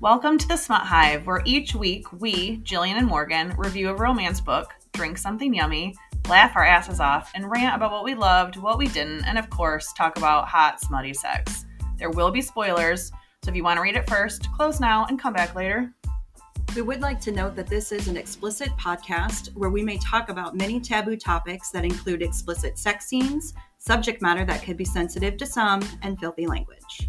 Welcome to the Smut Hive, where each week we, Jillian and Morgan, review a romance book, drink something yummy, laugh our asses off, and rant about what we loved, what we didn't, and of course, talk about hot, smutty sex. There will be spoilers, so if you want to read it first, close now and come back later. We would like to note that this is an explicit podcast where we may talk about many taboo topics that include explicit sex scenes, subject matter that could be sensitive to some, and filthy language.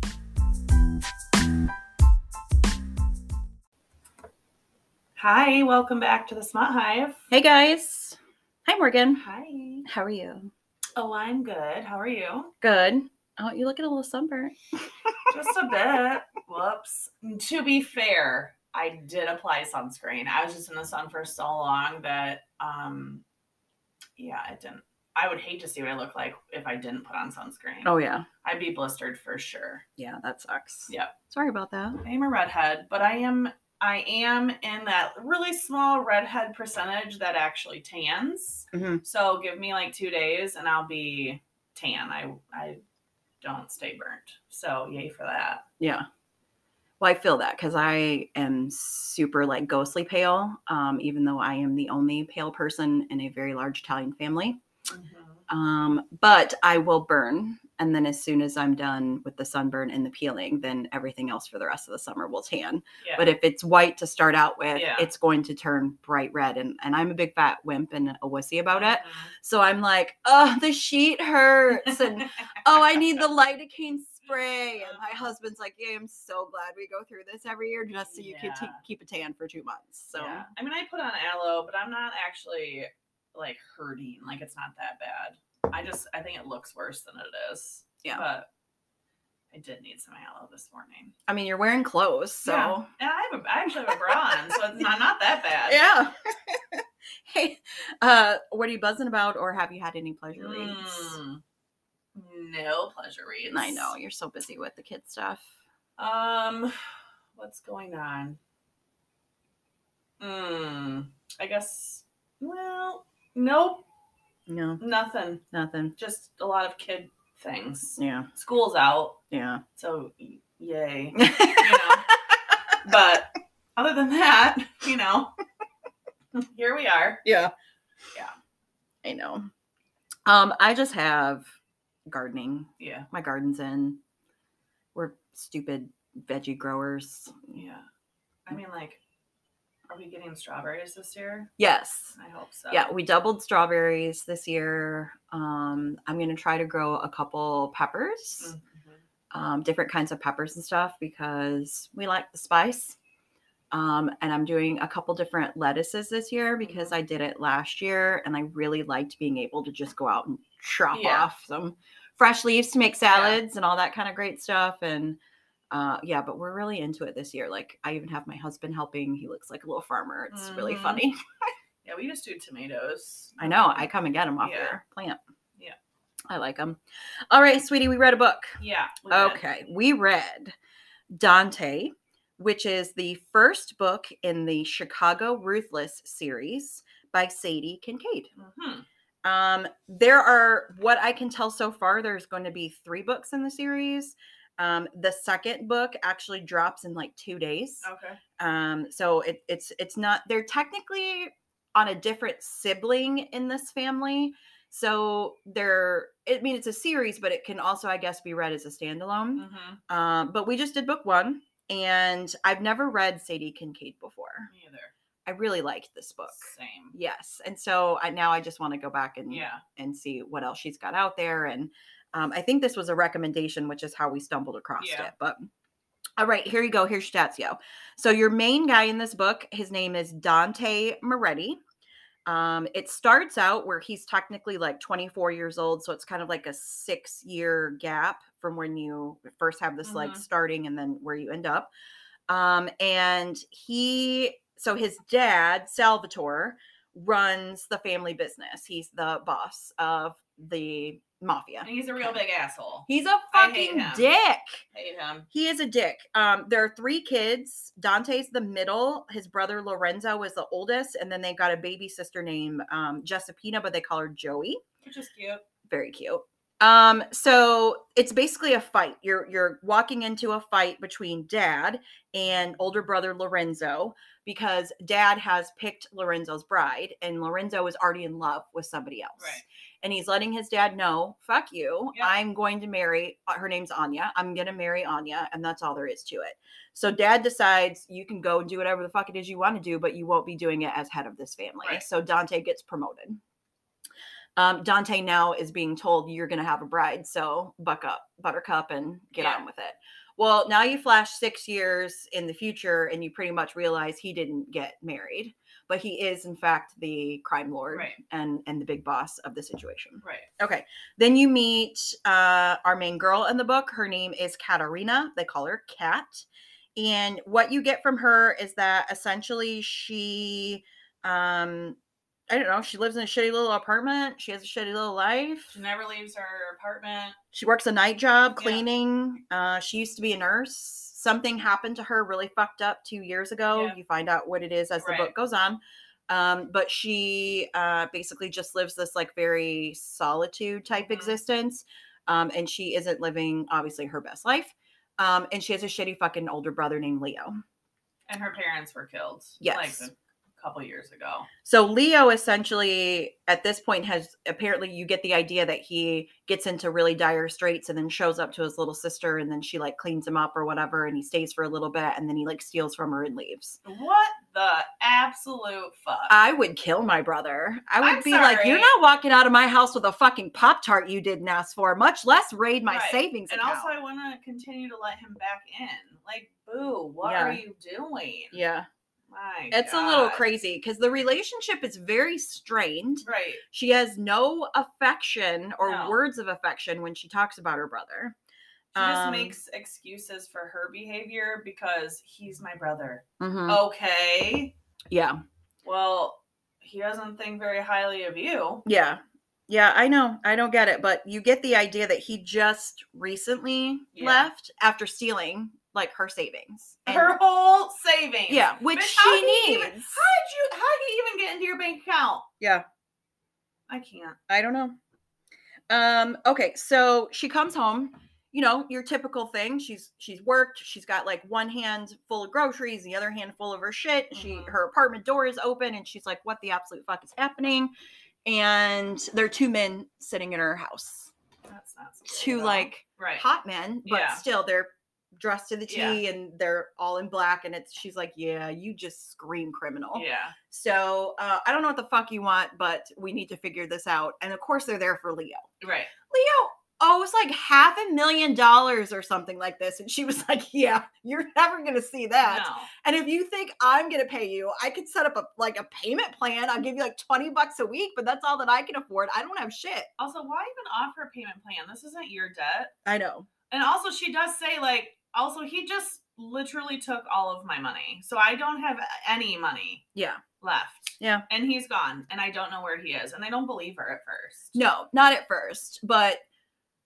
Hi, welcome back to the Smut Hive. Hey guys. Hi Morgan. Hi. How are you? Oh, I'm good. How are you? Good. Oh, you look at a little sunburnt. Just a bit. Whoops. To be fair, I did apply sunscreen. I was just in the sun for so long that, um, yeah, it didn't. I would hate to see what I look like if I didn't put on sunscreen. Oh yeah. I'd be blistered for sure. Yeah, that sucks. Yep. Sorry about that. I am a redhead, but I am I am in that really small redhead percentage that actually tans. Mhm. So give me like two days and I'll be tan. I I don't stay burnt. So yay for that. Yeah. Well, I feel that because I am super like ghostly pale, um, even though I am the only pale person in a very large Italian family. Um, but I will burn. And then as soon as I'm done with the sunburn and the peeling, then everything else for the rest of the summer will tan. Yeah. But if it's white to start out with, Yeah. it's going to turn bright red. And, and I'm a big fat wimp and a wussy about it. Mhm. So I'm like, oh, the sheet hurts. And oh, I need the lidocaine spray. And my husband's like, yeah, I'm so glad we go through this every year just so you can t- keep a tan for two months. So Yeah. I mean I put on aloe, but I'm not actually like hurting. Like it's not that bad. I just I think it looks worse than it is. Yeah. But I did need some aloe this morning. I mean, you're wearing clothes. So Yeah. And I have a I actually have a bra on, so it's not, not that bad. yeah. hey, uh, what are you buzzing about, or have you had any pleasure reads? Mm, no pleasure reads. I know you're so busy with the kid stuff. Um, what's going on? Hmm. I guess. Well, nope, No, nothing. nothing. Just a lot of kid things. Yeah, School's out, yeah. so yay. You know. but other than that, you know, here we are. yeah, Yeah. I know. Um, I just have gardening. Yeah. My garden's in. We're stupid veggie growers. Yeah. I mean, like, are we getting strawberries this year? Yes. I hope so. Yeah, we doubled strawberries this year. Um, I'm gonna try to grow a couple peppers. Mhm. um, different kinds of peppers and stuff because we like the spice. Um, and I'm doing a couple different lettuces this year because I did it last year and I really liked being able to just go out and chop Yeah. off some fresh leaves to make salads and all that kind of great stuff. And uh, yeah, but we're really into it this year. Like I even have my husband helping. He looks like a little farmer. It's really Mhm. funny. Yeah, we just do tomatoes. I know. I come and get them off Yeah. their plant. Yeah. I like them. All right, sweetie, we read a book. Yeah. we did. Okay, we read Dante, which is the first book in the Chicago Ruthless series by Sadie Kincaid. Mhm. Um, there are, what I can tell so far, there's going to be three books in the series. Um, the second book actually drops in like two days. Okay. Um, so it, it's it's not they're technically on a different sibling in this family. So they're I mean it's a series, but it can also, I guess, be read as a standalone. Mhm. Um, but we just did book one, and I've never read Sadie Kincaid before. Me either. I really liked this book. Same. Yes, and so I now I just want to go back and Yeah. and see what else she's got out there. And um, I think this was a recommendation, which is how we stumbled across Yeah. it. But all right, here you go. Here's Statio. So your main guy in this book, his name is Dante Moretti. Um, it starts out where he's technically like 24 years old, so it's kind of like a six year gap from when you first have this like Mhm. starting and then where you end up. Um, and he, so his dad, Salvatore, runs the family business. He's the boss of the mafia. And he's a real big asshole. He's a hate fucking him. dick. Hate him. He is a dick. Um, there are three kids. Dante's the middle. His brother Lorenzo is the oldest, and then they got a baby sister named um, Jessipina, but they call her Joey. Which is cute. Very cute. Um, so it's basically a fight. You're you're walking into a fight between dad and older brother Lorenzo because dad has picked Lorenzo's bride and Lorenzo is already in love with somebody else. Right. And he's letting his dad know, fuck you. Yep. I'm going to marry uh, her name's Anya. I'm gonna marry Anya, and that's all there is to it. So dad decides you can go and do whatever the fuck it is you want to do, but you won't be doing it as head of this family. Right. So Dante gets promoted. Um, Dante now is being told you're going to have a bride, so buck up, buttercup, and get Yeah. on with it. Well, now you flash six years in the future and you pretty much realize he didn't get married, but he is, in fact, the crime lord Right. and, and the big boss of the situation. Right. Okay. Then you meet uh, our main girl in the book. Her name is Katarina. They call her Kat. And what you get from her is that essentially she, um, I don't know, she lives in a shitty little apartment. She has a shitty little life. She never leaves her apartment. She works a night job Yeah. cleaning. Uh, she used to be a nurse. Something happened to her really fucked up two years ago. Yeah. You find out what it is as the book goes on. Um, but she uh, basically just lives this like very solitude type Mhm. existence. Um, and she isn't living obviously her best life. Um, and she has a shitty fucking older brother named Leo. And her parents were killed. Yes. Like a couple years ago. So Leo essentially at this point has apparently you get the idea that he gets into really dire straits and then shows up to his little sister and then she like cleans him up or whatever and he stays for a little bit and then he like steals from her and leaves. What the absolute fuck? I would kill my brother. I would I'm be like, you're not walking out of my house with a fucking Pop Tart you didn't ask for, much less raid my Right. savings and account. also, I want to continue to let him back in. Like, boo, what Yeah. are you doing? yeah, My it's a little crazy because the relationship is very strained. Right. She has no affection or No. words of affection when she talks about her brother. She just Um, makes excuses for her behavior because he's my brother. Mhm. Okay. Yeah. Well, he doesn't think very highly of you. Yeah. Yeah, I know. I don't get it, but you get the idea that he just recently Yeah. left after stealing like her savings. And- Her whole savings. yeah, which Bitch, she did needs. even- how did you? How did you even get into your bank account? yeah, I can't. I don't know. Um okay, so she comes home, you know, your typical thing. She's she's worked, she's got like one hand full of groceries, the other hand full of her shit. She Mhm. her apartment door is open and she's like what the absolute fuck is happening? And there are two men sitting in her house. That's not Two at all. like right. hot men, but Yeah. still they're dressed to the T Yeah. and they're all in black. And it's she's like, Yeah, you just scream criminal. Yeah. So uh, I don't know what the fuck you want, but we need to figure this out. And of course they're there for Leo. Right. Leo owes like half a million dollars or something like this. And she was like, Yeah, you're never gonna see that. No. And if you think I'm gonna pay you, I could set up a like a payment plan. I'll give you like 20 bucks a week, but that's all that I can afford. I don't have shit. Also, why even offer a payment plan? This isn't your debt. I know. And also, she does say, like, also, he just literally took all of my money. So I don't have any money Yeah. left. Yeah. And he's gone. And I don't know where he is. And I don't believe her at first. No, not at first, but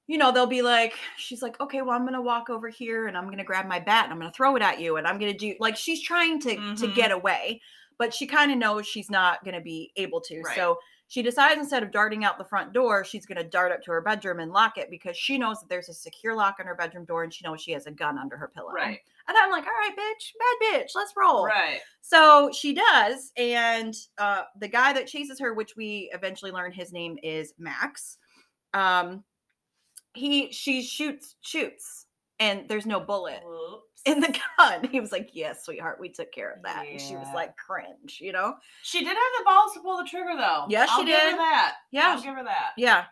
you know, they'll be like, she's like, okay, well, I'm gonna walk over here and I'm gonna grab my bat and I'm gonna throw it at you and I'm gonna do like she's trying to to Mhm. get away, but she kind of knows she's not gonna be able to. Right. So she decides instead of darting out the front door, she's gonna dart up to her bedroom and lock it because she knows that there's a secure lock on her bedroom door and she knows she has a gun under her pillow. Right. And I'm like, all right, bitch, bad bitch, let's roll. Right. So she does, and uh, the guy that chases her, which we eventually learn his name is Max. Um, he she shoots shoots, and there's no bullet Whoops. In the gun. He was like, "Yes, sweetheart, we took care of that." And she was like, "Cringe," you know? She did have the balls to pull the trigger, though. Yeah, she I'll did. that. Yeah, I'll give her that. Yeah,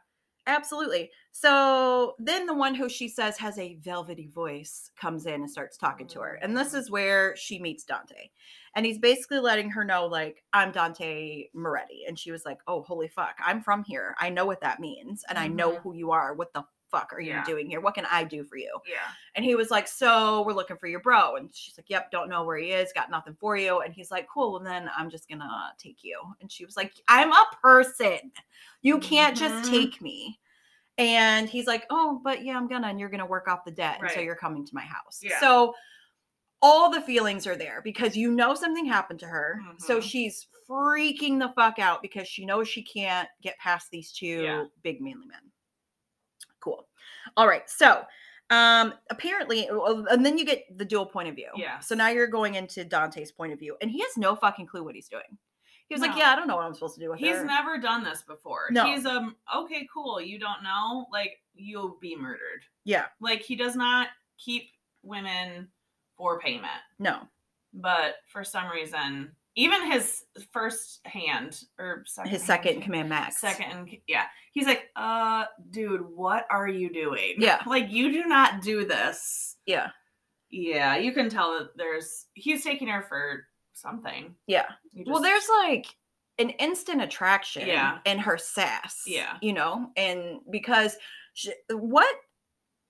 absolutely. So then the one who she says has a velvety voice comes in and starts talking to her. And this is where she meets Dante. And he's basically letting her know, like, I'm Dante Moretti. And she was like, Oh, holy fuck. I'm from here. I know what that means. And I know Mhm. who you are. What the fuck are you Yeah. doing here? What can I do for you? Yeah. And he was like, So we're looking for your bro. And she's like, Yep, don't know where he is, got nothing for you. And he's like, Cool, well, then I'm just gonna take you. And she was like, I'm a person. You can't just Mhm. take me. And he's like, Oh, but yeah, I'm gonna, and you're gonna work off the debt. And so you're coming to my house. Yeah. So all the feelings are there because you know something happened to her. So Mhm. she's freaking the fuck out because she knows she can't get past these two Yeah. big manly men. All right. So um apparently and then you get the dual point of view. Yeah. So now you're going into Dante's point of view. And he has no fucking clue what he's doing. He was like, Yeah, I don't know what I'm supposed to do with He's her. never done this before. No. He's um okay, cool. You don't know, like you'll be murdered. yeah, Like he does not keep women for payment. no. But for some reason, even his first hand or second His second in command Max. second yeah he's like uh dude what are you doing Yeah. like you do not do this Yeah. yeah you can tell that there's he's taking her for something Yeah. You well, there's like an instant attraction Yeah. in her sass. Yeah. You know, and because she, what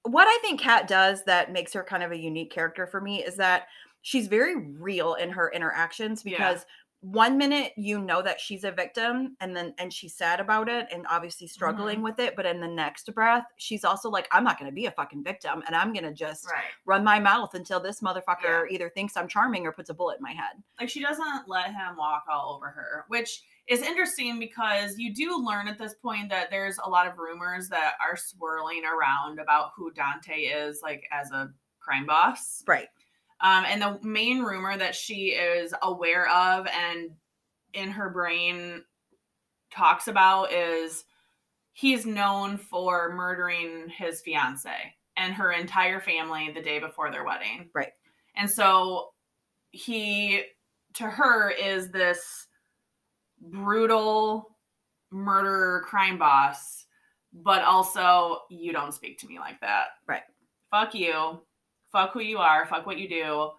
what I think Kat does that makes her kind of a unique character for me is that she's very real in her interactions Yeah. because one minute you know that she's a victim and then and she's sad about it and obviously struggling Mm-hmm. with it but in the next breath she's also like i'm not going to be a fucking victim and i'm going to just right. run my mouth until this motherfucker either thinks i'm charming or puts a bullet in my head. Like she doesn't let him walk all over her which is interesting because you do learn at this point that there's a lot of rumors that are swirling around about who dante is like as a crime boss. Right Um, and the main rumor that she is aware of and in her brain talks about is he's known for murdering his fiance and her entire family the day before their wedding. Right. And so he, to her, is this brutal murderer crime boss, but also, you don't speak to me like that. Right. Fuck you fuck who you are, fuck what you do.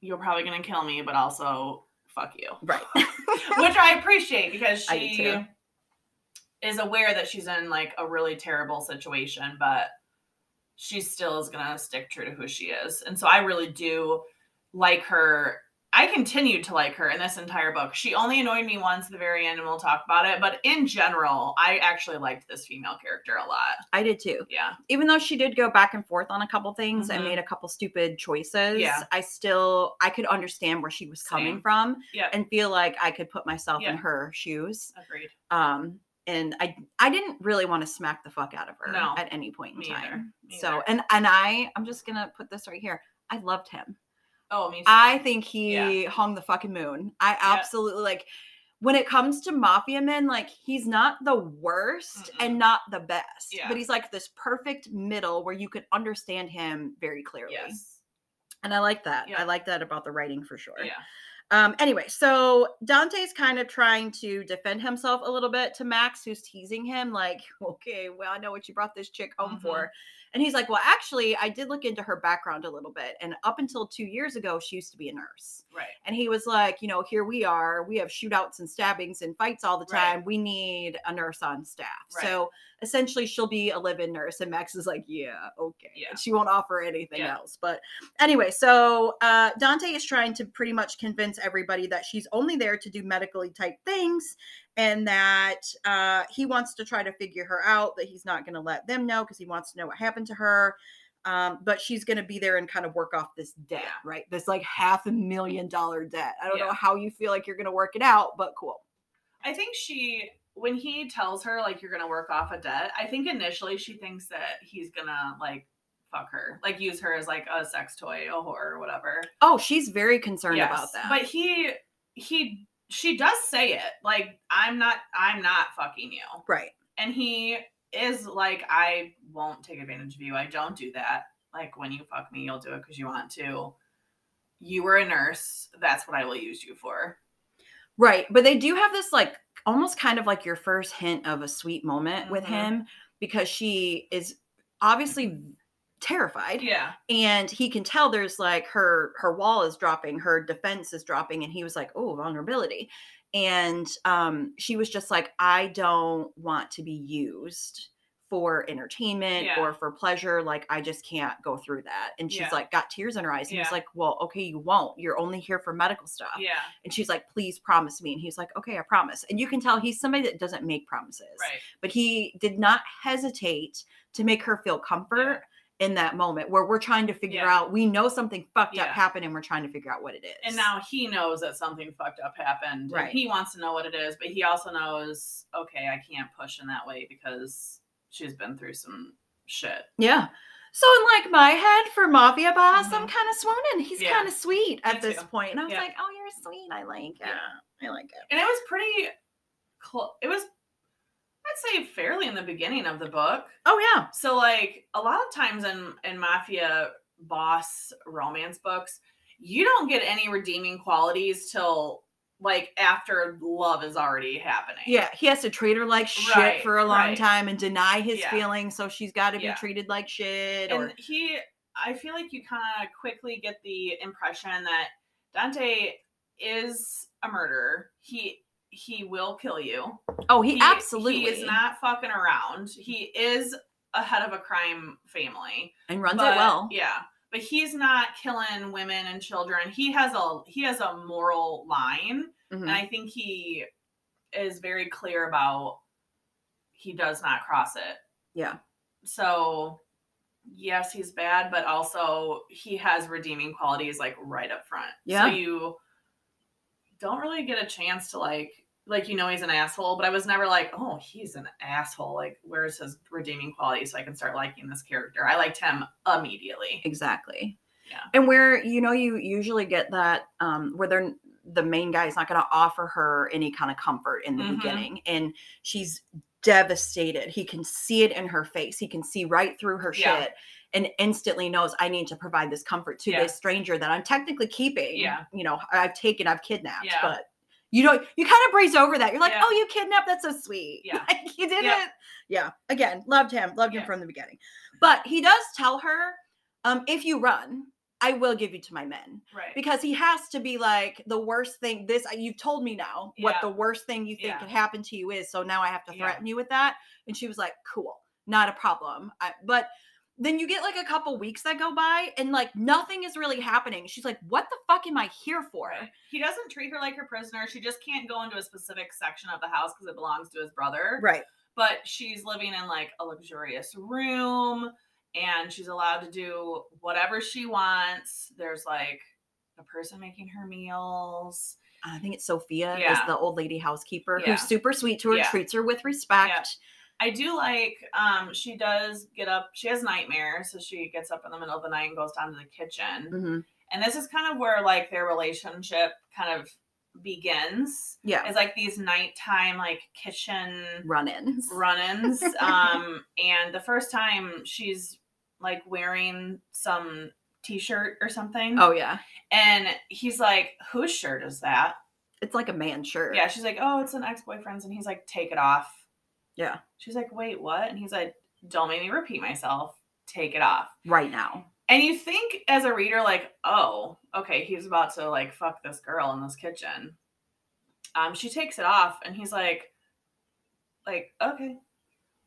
You're probably gonna kill me, but also fuck you. right Which I appreciate because she is aware that she's in like a really terrible situation, but she still is gonna stick true to who she is. And so I really do like her. I continued to like her in this entire book. She only annoyed me once at the very end, and we'll talk about it. But in general, I actually liked this female character a lot. i did too Yeah. even though she did go back and forth on a couple things and Mhm. made a couple stupid choices Yeah. i still i could understand where she was coming Same. from Yeah. and feel like i could put myself Yeah. in her shoes Agreed. um and i i didn't really want to smack the fuck out of her No, at any point in me time. Me so either. and and i i'm just gonna put this right here i loved him Oh, me too. i think he Yeah. hung the fucking moon i Yeah. absolutely like when it comes to mafia men like he's not the worst and Mm-mm. not the best Yeah. but he's like this perfect middle where you could understand him very clearly yes. and i like that i like that about the writing for sure Yeah. um, anyway, so Dante's kind of trying to defend himself a little bit to Max, who's teasing him, like, okay, well, I know what you brought this chick home Mhm. for. And he's like, well, actually, I did look into her background a little bit. And up until two years ago, she used to be a nurse. Right. And he was like, you know, here we are. We have shootouts and stabbings and fights all the Right. time. We need a nurse on staff. Right. So essentially, she'll be a live in nurse. And Max is like, yeah, okay. Yeah. She won't offer anything Yeah. else. But anyway, so uh, Dante is trying to pretty much convince everybody that she's only there to do medically type things and that uh, he wants to try to figure her out, that he's not going to let them know because he wants to know what happened to her. Um, but she's going to be there and kind of work off this debt, Yeah. right? This like half a million dollar debt. I don't know how you feel like you're going to work it out, but cool. I think she, when he tells her like you're gonna work off a debt, I think initially she thinks that he's gonna like fuck her, like use her as like a sex toy, a whore, or whatever. Oh, she's very concerned Yes, about that. But he, he, she does say it like I'm not, I'm not fucking you, right. and he is like I won't take advantage of you. I don't do that. Like when you fuck me, you'll do it because you want to. You were a nurse. That's what I will use you for. Right. But they do have this like almost kind of like your first hint of a sweet moment with Mhm. him because she is obviously terrified Yeah. and he can tell there's like her her wall is dropping her defense is dropping and he was like oh vulnerability and um she was just like i don't want to be used for entertainment Yeah. or for pleasure like i just can't go through that and she's Yeah. like got tears in her eyes and he's like well okay you won't you're only here for medical stuff Yeah. and she's like please promise me and he's like okay i promise and you can tell he's somebody that doesn't make promises Right. but he did not hesitate to make her feel comfort in that moment where we're trying to figure Yeah. out we know something fucked up happened and we're trying to figure out what it is And now he knows that something fucked up happened. and Right. he wants to know what it is, but he also knows, okay, I can't push in that way because she's been through some shit. Yeah. So in like my head for Mafia Boss, I'm Mhm. kind of swooning. He's Yeah. kind of sweet Me at this too. point. And I was Yeah. like, oh, you're sweet. I like it. Yeah. I like it. And it was pretty close. It was, I'd say, fairly in the beginning of the book. Oh yeah. So like a lot of times in in mafia boss romance books, you don't get any redeeming qualities till like after love is already happening. Yeah, he has to treat her like shit Right, for a long right. time and deny his Yeah. feelings, so she's got to be Yeah. treated like shit. And Or he I feel like you kind of quickly get the impression that Dante is a murderer. He he will kill you. Oh, he, absolutely he is not fucking around. He is a head of a crime family. and runs but- it well. Yeah. But he's not killing women and children. He has a he has a moral line. Mhm. And I think he is very clear about he does not cross it. Yeah. So yes, he's bad, but also he has redeeming qualities like right up front. Yeah. So you don't really get a chance to like like you know he's an asshole, but I was never like, oh, he's an asshole. Like, where's his redeeming quality so I can start liking this character? I liked him immediately. Exactly. Yeah. And where you know you usually get that um where they're the main guy is not going to offer her any kind of comfort in the Mhm. beginning and she's devastated. He can see it in her face. He can see right through her Yeah. shit and instantly knows I need to provide this comfort to Yeah. this stranger that I'm technically keeping. Yeah. You know, I've taken, I've kidnapped, Yeah. but you know, you kind of breeze over that. You're like, Yeah. oh, you kidnapped? That's so sweet. Yeah. Like, you did Yeah. it. Yeah. Again, loved him, loved him from the beginning. But he does tell her, um, if you run, I will give you to my men Right. because he has to be like the worst thing. This you've told me now what the worst thing you think Yeah. could happen to you is. So now I have to Yeah. threaten you with that. And she was like, "Cool, not a problem." I, but then you get like a couple weeks that go by and like nothing is really happening. She's like, "What the fuck am I here for?" Right. He doesn't treat her like her prisoner. She just can't go into a specific section of the house because it belongs to his brother. Right. But she's living in like a luxurious room and she's allowed to do whatever she wants. There's like a person making her meals. I think it's Sophia is the old lady housekeeper Yeah. who's super sweet to her, Yeah. treats her with respect. I do like um she does get up, she has nightmares, so she gets up in the middle of the night and goes down to the kitchen. Mhm. And this is kind of where like their relationship kind of begins. Yeah. It's like these nighttime like kitchen Run-ins. run-ins um and the first time she's like wearing some t-shirt or something Oh yeah. and he's like whose shirt is that It's like a man shirt. yeah she's like oh it's an ex-boyfriend's and he's like take it off Yeah. she's like wait what? And he's like don't make me repeat myself. Take it off. Right now. and you think as a reader like oh okay he's about to like fuck this girl in this kitchen. Um she takes it off and he's like like okay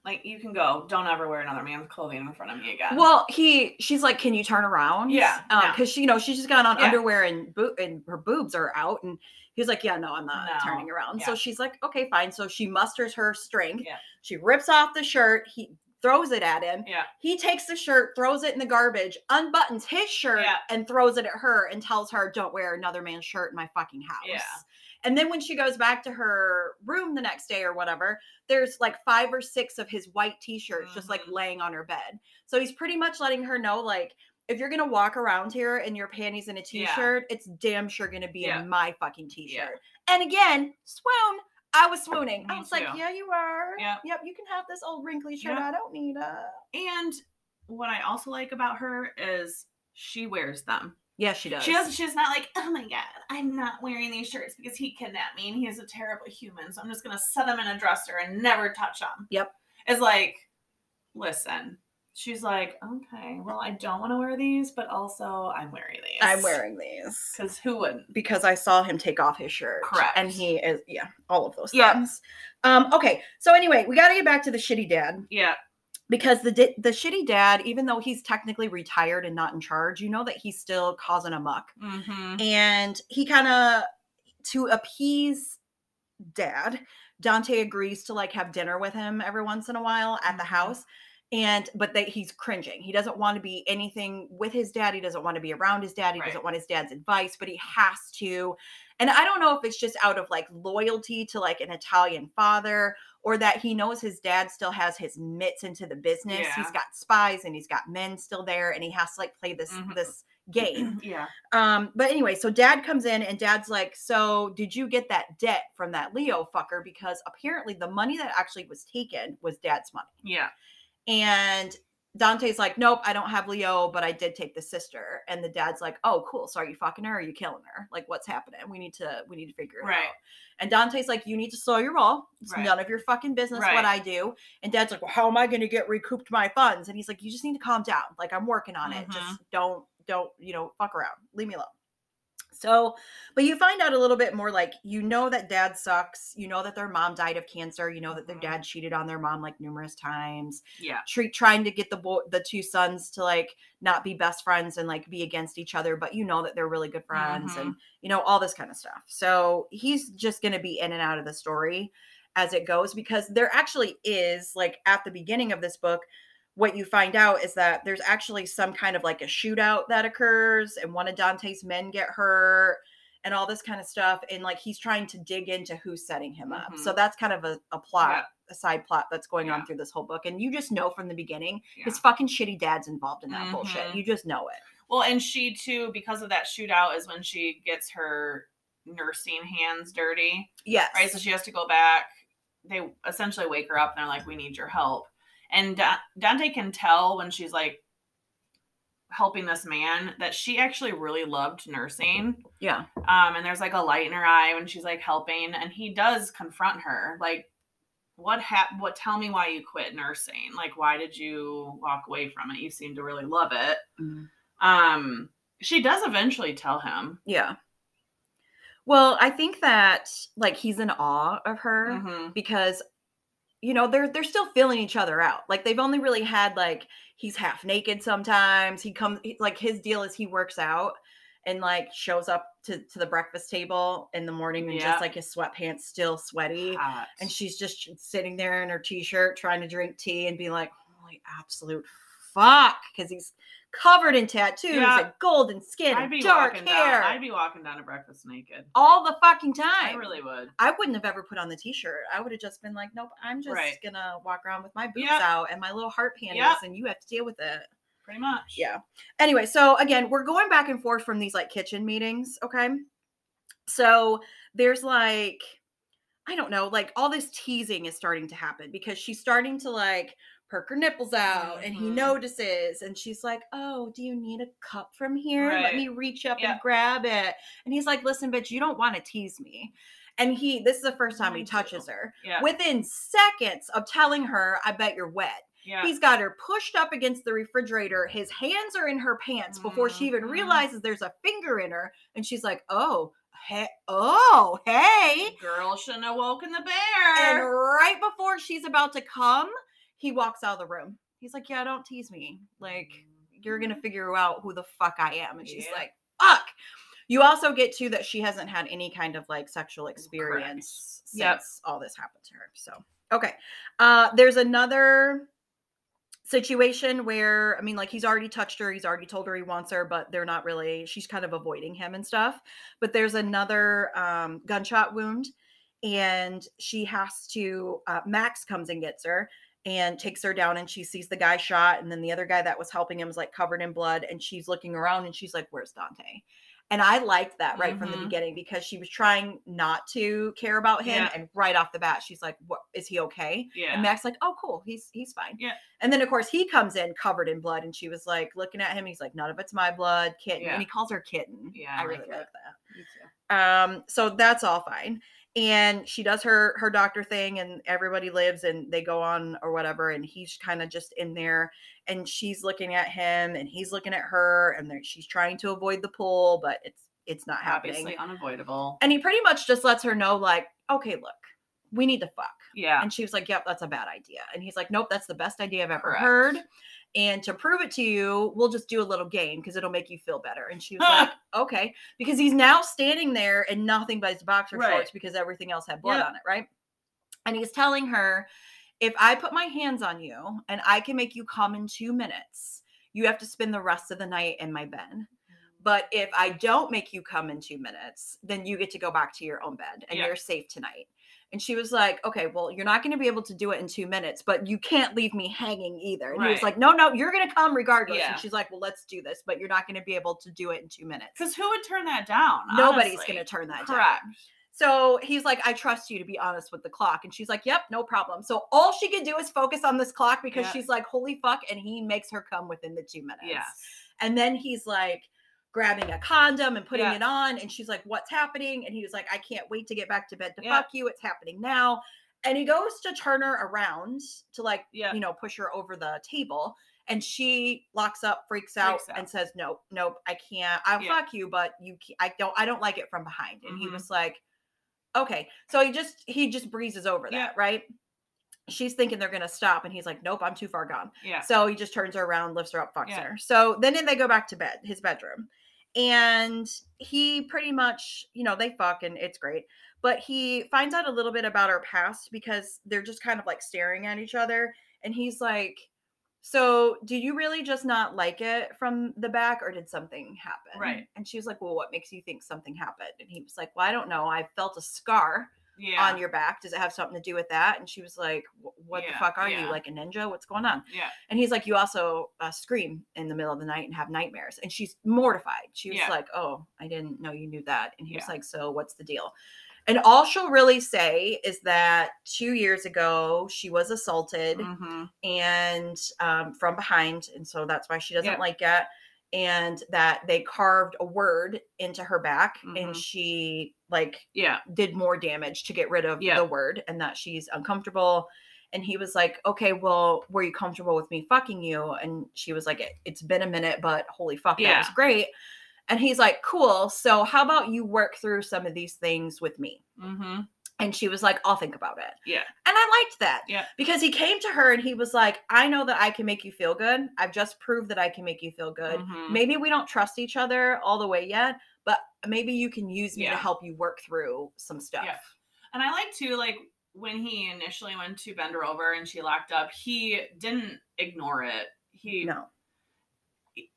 like you can go don't ever wear another man's clothing in front of me again Well, he, she's like, "Can you turn around?" Yeah, um, no. because she, you know, she's just got on Yeah. underwear and boot, and her boobs are out, and he's like, "Yeah, no, I'm not No, turning around." So she's like, "Okay, fine." So she musters her strength. Yeah. She rips off the shirt. He throws it at him. yeah He takes the shirt, throws it in the garbage, unbuttons his shirt, Yeah. and throws it at her, and tells her, "Don't wear another man's shirt in my fucking house." Yeah. And then when she goes back to her room the next day or whatever, there's like five or six of his white t-shirts just like Mhm. laying on her bed. So he's pretty much letting her know like if you're gonna walk around here in your panties and a Yeah. t-shirt, it's damn sure gonna be Yeah. in my fucking t-shirt. And again, swoon. I was swooning. I Me was like, yeah, you are. Yep. Yep, you can have this old wrinkly shirt. Yep. I don't need a. and what i also like about her is she wears them Yeah, she does. she does she's not like oh my god i'm not wearing these shirts because he kidnapped me and he's a terrible human so i'm just gonna set him in a dresser and never touch him Yep. it's like listen she's like okay well i don't want to wear these but also i'm wearing these I'm wearing these. because who wouldn't because I saw him take off his shirt. Correct. And he is yeah, all of those Yeah. things. Um okay. So anyway, we got to get back to the shitty dad yeah because the the shitty dad even though he's technically retired and not in charge, you know that he's still causing a muck. mm-hmm. And he kind of to appease dad, Dante agrees to like have dinner with him every once in a while at the Mhm. house. And but that he's cringing. He doesn't want to be anything with his dad. He doesn't want to be around his dad. He Right. doesn't want his dad's advice, but he has to. And I don't know if it's just out of like loyalty to like an Italian father or that he knows his dad still has his mitts into the business. Yeah. He's got spies and he's got men still there and he has to like play this Mhm. this game. Yeah. Um, but anyway, so dad comes in and dad's like, So did you get that debt from that Leo fucker? Because apparently the money that actually was taken was dad's money. Yeah. And Dante's like, Nope, I don't have Leo, but I did take the sister. And the dad's like, Oh, cool. So are you fucking her or are you killing her? Like, what's happening? We need to we need to figure it Right. out. And Dante's like, You need to slow your roll. It's Right. none of your fucking business Right. what I do. And dad's like, Well, how am I gonna get recouped my funds? And he's like, You just need to calm down. Like, I'm working on it. Mhm. Just don't, don't, you know, fuck around. Leave me alone. So, but you find out a little bit more like you know that dad sucks. You know that their mom died of cancer. You know that their Mhm. dad cheated on their mom like numerous times. Yeah. Treat trying to get the boy, the two sons to like not be best friends and like be against each other, but you know that they're really good friends and you know all this kind of stuff. So he's just going to be in and out of the story as it goes because there actually is like at the beginning of this book what you find out is that there's actually some kind of like a shootout that occurs and one of Dante's men get hurt and all this kind of stuff and like he's trying to dig into who's setting him up. Mhm. So that's kind of a, a plot, Yeah. a side plot that's going Yeah. on through this whole book and you just know from the beginning Yeah. his fucking shitty dad's involved in that bullshit. Mhm. You just know it. Well, and she too, because of that shootout, is when she gets her nursing hands dirty. Yes. Right. So she has to go back. They essentially wake her up and they're like, "We need your help." And Da- Dante can tell when she's like helping this man that she actually really loved nursing. yeah. Um, and there's like a light in her eye when she's like helping, and he does confront her, like, "What hap- What? Tell me why you quit nursing. Like, why did you walk away from it? You seem to really love it." Mhm. Um, she does eventually tell him. Yeah. Well, I think that like he's in awe of her Mhm. because you know, they're they're still feeling each other out. Like they've only really had like he's half naked sometimes. He comes like his deal is he works out and like shows up to to the breakfast table in the morning and Yeah. just like his sweatpants still sweaty Hot. and she's just sitting there in her t-shirt trying to drink tea and be like, "Holy absolute fuck," because he's covered in tattoos Yeah. and golden skin I'd and be dark walking hair down. I'd be walking down to breakfast naked. all the fucking time. I really would. I wouldn't have ever put on the t-shirt. I would have just been like, nope, I'm just Right. gonna walk around with my boobs Yep. out and my little heart panties, Yep. and you have to deal with it. Pretty much. Yeah. Anyway, so again, we're going back and forth from these like kitchen meetings. Okay. So there's like, I don't know, like all this teasing is starting to happen because she's starting to like perk her nipples out and he Mhm. notices and she's like, Oh, do you need a cup from here? Let me reach up Yeah. and grab it. And he's like, Listen, bitch, you don't want to tease me. And he, this is the first time he touches her. Yeah. Within seconds of telling her, I bet you're wet. yeah. He's got her pushed up against the refrigerator. His hands are in her pants before she even Mhm. realizes there's a finger in her. And she's like, oh, hey, oh, hey. Girl shouldn't have woken the bear. And right before she's about to come, he walks out of the room. He's like, yeah, don't tease me. Like, you're going to figure out who the fuck I am. And she's Yeah. like, fuck. You also get to that she hasn't had any kind of like sexual experience since Yep. all this happened to her. So, okay. Uh, there's another situation where I mean, like he's already touched her, he's already told her he wants her, but they're not really. She's kind of avoiding him and stuff. But there's another um, gunshot wound, and she has to. Uh, Max comes and gets her and takes her down, and she sees the guy shot, and then the other guy that was helping him is like covered in blood, and she's looking around, and she's like, "Where's Dante?" And I liked that right from the Mhm. beginning because she was trying not to care about him, Yeah. and right off the bat, she's like, "What is he okay?" Yeah. And max like, "Oh, cool, he's he's fine." Yeah. And then of course he comes in covered in blood, and she was like looking at him. He's like, "None of it's my blood, kitten," Yeah. and he calls her kitten. Yeah, I, I really like like that. Me too. Um, so that's all fine. And she does her her doctor thing, and everybody lives, and they go on or whatever. And he's kind of just in there, and she's looking at him, and he's looking at her, and she's trying to avoid the pull, but it's it's not happening. Obviously unavoidable. And he pretty much just lets her know, like, okay, look, we need to fuck. Yeah. And she was like, Yep, that's a bad idea. And he's like, Nope, that's the best idea I've ever Correct. heard. And to prove it to you, we'll just do a little game because it'll make you feel better. And she was like, Okay. Because he's now standing there in nothing but his boxer Right. shorts because everything else had blood Yep. on it, right? And he's telling her, If I put my hands on you and I can make you come in two minutes, you have to spend the rest of the night in my bed. But if I don't make you come in two minutes, then you get to go back to your own bed and Yeah. you're safe tonight. And she was like, okay, well, you're not going to be able to do it in two minutes, but you can't leave me hanging either. And he was like, no, no, you're going to come regardless. Yeah. And she's like, well, let's do this, but you're not going to be able to do it in two minutes. Because who would turn that down? Nobody's going to turn that down. Correct. So he's like, I trust you to be honest with the clock. And she's like, Yep, no problem. So all she could do is focus on this clock because Yeah. she's like, Holy fuck. And he makes her come within the two minutes. Yes. And then he's like, grabbing a condom and putting Yeah. it on. And she's like, What's happening? And he was like, I can't wait to get back to bed to Yeah. fuck you. It's happening now. And he goes to turn her around to like, Yeah. you know, push her over the table. And she locks up, freaks out, Freaks out. and says, "Nope, nope, I can't. I'll fuck you, but you, ca- I don't, I don't like it from behind." And he Mhm. was like, "Okay." So he just, he just breezes over that, right? She's thinking they're gonna stop, and he's like, "Nope, I'm too far gone." Yeah. So he just turns her around, lifts her up, fucks Yeah. her. So then they go back to bed, his bedroom. And he pretty much, you know, they fuck and it's great. But he finds out a little bit about her past because they're just kind of like staring at each other. And he's like, So, do you really just not like it from the back or did something happen? Right. And she was like, Well, what makes you think something happened? And he was like, Well, I don't know. I felt a scar yeah. on your back. Does it have something to do with that? And she was like, "Wh- What the fuck are yeah. you? Like a ninja? What's going on? yeah. And he's like, You also uh, scream in the middle of the night and have nightmares. And she's mortified. She was Yeah. like, Oh, I didn't know you knew that. And he was like, So what's the deal? And all she'll really say is that two years ago she was assaulted hmm and um, from behind. And so that's why she doesn't like it. And that they carved a word into her back Mhm. and she like Yeah. did more damage to get rid of Yeah. the word and that she's uncomfortable. And he was like, okay, well, were you comfortable with me fucking you? And she was like, "It- it's been a minute, but holy fuck, yeah. that was great. And he's like, cool. So how about you work through some of these things with me? hmm And she was like, I'll think about it. Yeah. And I liked that. Yeah. Because he came to her and he was like, I know that I can make you feel good. I've just proved that I can make you feel good. Mhm. Maybe we don't trust each other all the way yet, but maybe you can use me to help you work through some stuff. Yeah. And I like to like when he initially went to bend her over and she locked up, he didn't ignore it. He No.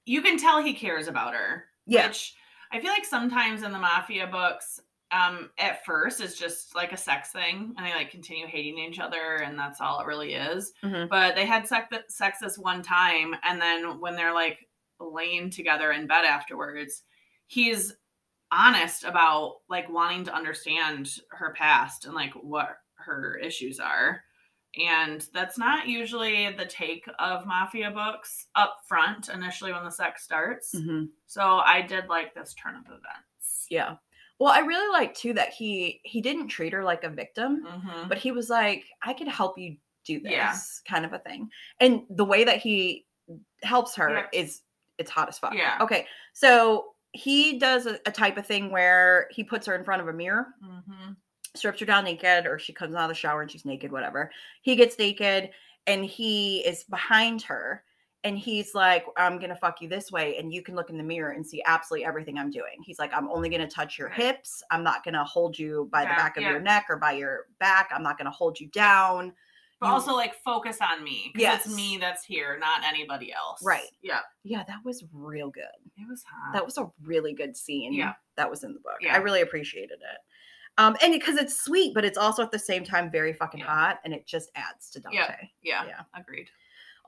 you can tell he cares about her. Yeah. Which I feel like sometimes in the mafia books, um, at first it's just like a sex thing and they like continue hating each other and that's all it really is. Mhm. But they had sex, sex this one time and then when they're like laying together in bed afterwards, he's honest about like wanting to understand her past and like what her issues are. And that's not usually the take of mafia books up front initially when the sex starts. Mhm. So I did like this turn of events. Yeah. Well, I really like too that he he didn't treat her like a victim, Mm-hmm. but he was like, I could help you do this Yeah. kind of a thing. And the way that he helps her Yeah. is it's hot as fuck. Yeah. Okay. So he does a, a type of thing where he puts her in front of a mirror Mm-hmm. strips her down naked or she comes out of the shower and she's naked whatever he gets naked and he is behind her and he's like i'm gonna fuck you this way and you can look in the mirror and see absolutely everything i'm doing he's like i'm only gonna touch your hips i'm not gonna hold you by the back of yeah. your neck or by your back i'm not gonna hold you down But You- also like focus on me. Because Yes. it's me that's here, not anybody else. Right. Yeah. yeah that was real good It was hot. that was a really good scene Yeah. that was in the book Yeah. i really appreciated it um and because it's sweet but it's also at the same time very fucking Yeah. hot and it just adds to dante Yeah. yeah. yeah. Agreed.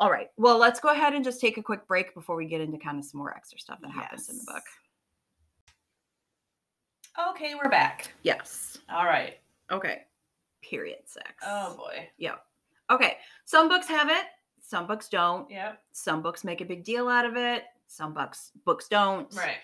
All right. Well, let's go ahead and just take a quick break before we get into kind of some more extra stuff that happens in the book. Okay, we're back. Yes. All right. Okay. Period sex. Oh boy. Yeah. Okay. Some books have it, some books don't. Yep. Some books make a big deal out of it, some books books don't. Right.